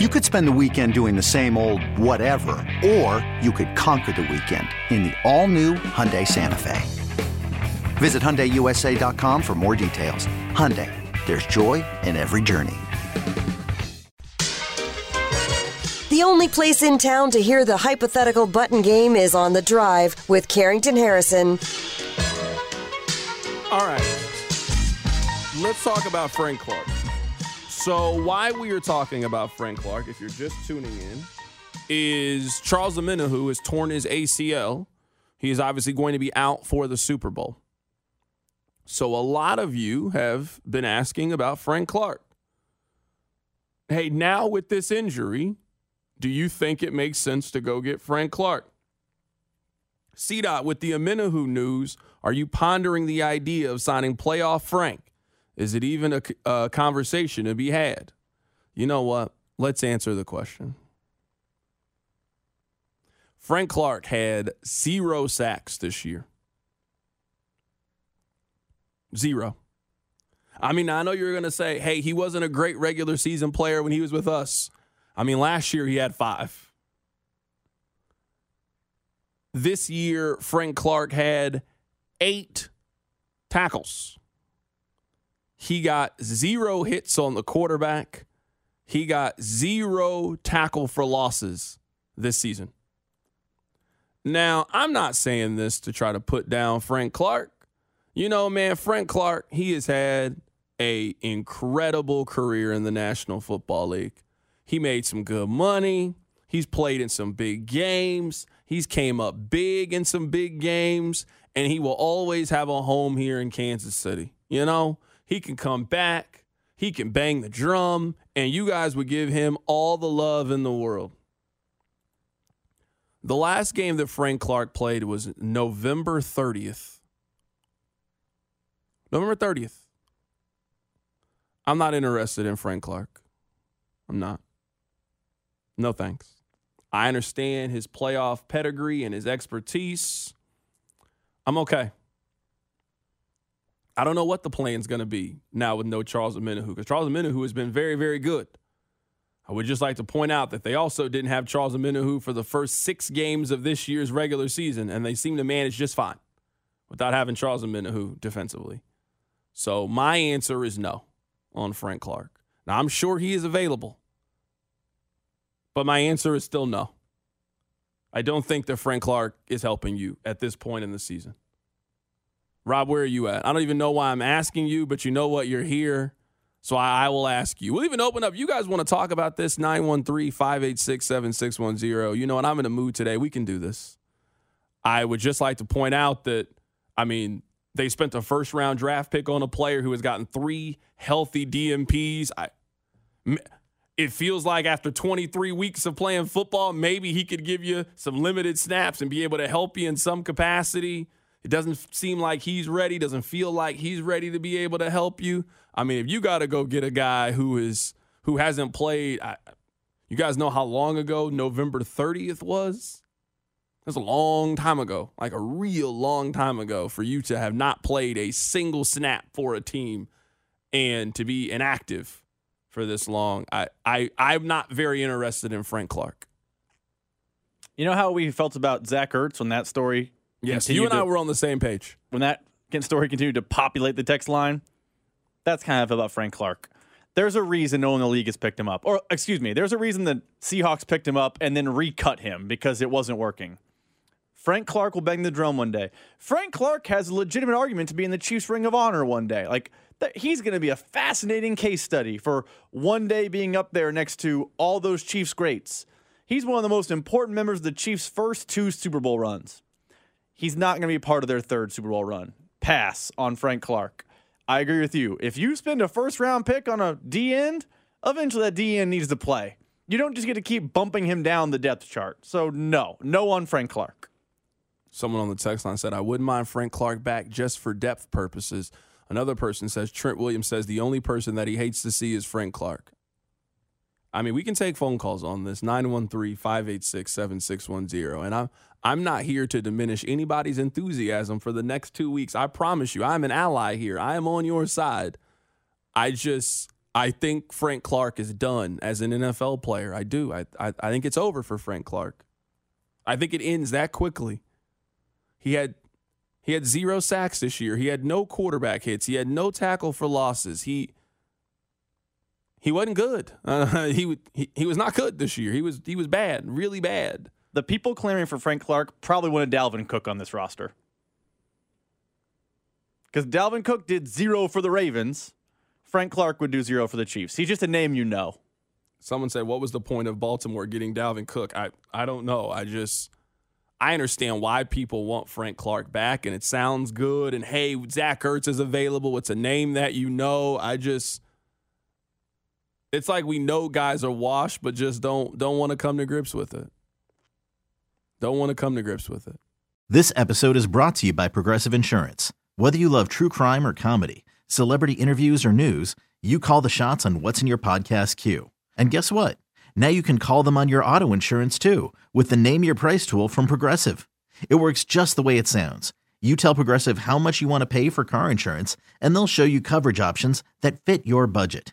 You could spend the weekend doing the same old whatever, or you could conquer the weekend in the all-new Hyundai Santa Fe. Visit HyundaiUSA.com for more details. Hyundai, there's joy in every journey. The only place in town to hear the hypothetical button game is on the drive with Carrington Harrison. All right. Let's talk about Frank Clark. So, why we are talking about Frank Clark, if you're just tuning in, is Charles Omenihu has torn his ACL. He is obviously going to be out for the Super Bowl. So, a lot of you have been asking about Frank Clark. Hey, now with this injury, do you think it makes sense to go get Frank Clark? CDOT, with the Omenihu news, are you pondering the idea of signing playoff Frank? Is it even a, a conversation to be had? You know what? Let's answer the question. Frank Clark had zero sacks this year. Zero. I mean, I know you're going to say, hey, he wasn't a great regular season player when he was with us. I mean, last year he had five. This year, Frank Clark had eight tackles. He got zero hits on the quarterback. He got zero tackle for losses this season. Now, I'm not saying this to try to put down Frank Clark. You know, man, Frank Clark, he has had a incredible career in the National Football League. He made some good money. He's played in some big games. He's came up big in some big games, and he will always have a home here in Kansas City. You know, he can come back, he can bang the drum, and you guys would give him all the love in the world. The last game that Frank Clark played was November 30th. November 30th. I'm not interested in Frank Clark. I'm not. No thanks. I understand his playoff pedigree and his expertise. I'm okay. I don't know what the plan's going to be now with no Charles Omenihu because Charles Omenihu has been very, very good. I would just like to point out that they also didn't have Charles Omenihu for the first six games of this year's regular season, and they seem to manage just fine without having Charles Omenihu defensively. So my answer is no on Frank Clark. Now I'm sure he is available, but my answer is still no. I don't think that Frank Clark is helping you at this point in the season. Rob, where are you at? I don't even know why I'm asking you, but you know what? You're here. So I, I will ask you. We'll even open up. You guys want to talk about this? 913 586 7610. You know, and I'm in a mood today. We can do this. I would just like to point out that, I mean, they spent a first round draft pick on a player who has gotten three healthy DNPs. I, it feels like after 23 weeks of playing football, maybe he could give you some limited snaps and be able to help you in some capacity. It doesn't seem like he's ready, doesn't feel like he's ready to be able to help you. I mean, if you got to go get a guy who is who hasn't played, I, you guys know how long ago November 30th was? That's a long time ago, like a real long time ago for you to have not played a single snap for a team and to be inactive for this long. I, I I'm not very interested in Frank Clark. You know how we felt about Zach Ertz when that story Yes, you and to, I were on the same page. When that story continued to populate the text line, that's kind of about Frank Clark. There's a reason no one in the league has picked him up. Or, excuse me, there's a reason the Seahawks picked him up and then recut him because it wasn't working. Frank Clark will bang the drum one day. Frank Clark has a legitimate argument to be in the Chiefs Ring of Honor one day. Like that, he's going to be a fascinating case study for one day being up there next to all those Chiefs greats. He's one of the most important members of the Chiefs' first two Super Bowl runs. He's not going to be part of their third Super Bowl run. Pass on Frank Clark. I agree with you. If you spend a first round pick on a D end, eventually that D end needs to play. You don't just get to keep bumping him down the depth chart. So, no, no on Frank Clark. Someone on the text line said, I wouldn't mind Frank Clark back just for depth purposes. Another person says, Trent Williams says the only person that he hates to see is Frank Clark. I mean, we can take phone calls on this 913 586 7610. And I'm, I'm not here to diminish anybody's enthusiasm for the next two weeks. I promise you, I'm an ally here. I am on your side. I just, I think Frank Clark is done as an NFL player. I do. I, I, I think it's over for Frank Clark. I think it ends that quickly. He had he had zero sacks this year. He had no quarterback hits. He had no tackle for losses. He he wasn't good. Uh, he, he he was not good this year. He was he was bad, really bad. The people clamoring for Frank Clark probably wanted Dalvin Cook on this roster. Because Dalvin Cook did zero for the Ravens. Frank Clark would do zero for the Chiefs. He's just a name you know. Someone said, "What was the point of Baltimore getting Dalvin Cook?" I I don't know. I just I understand why people want Frank Clark back, and it sounds good. And hey, Zach Ertz is available. It's a name that you know. I just it's like we know guys are washed, but just don't don't want to come to grips with it. Don't want to come to grips with it. This episode is brought to you by Progressive Insurance. Whether you love true crime or comedy, celebrity interviews or news, you call the shots on what's in your podcast queue. And guess what? Now you can call them on your auto insurance too with the Name Your Price tool from Progressive. It works just the way it sounds. You tell Progressive how much you want to pay for car insurance, and they'll show you coverage options that fit your budget.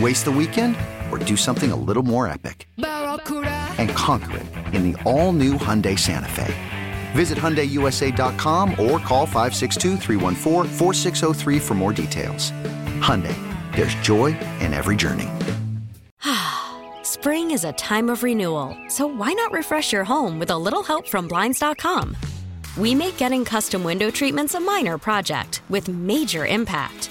Waste the weekend or do something a little more epic? And conquer it in the all new Hyundai Santa Fe. Visit HyundaiUSA.com or call 562 for more details. Hyundai, there's joy in every journey. Spring is a time of renewal, so why not refresh your home with a little help from Blinds.com? We make getting custom window treatments a minor project with major impact.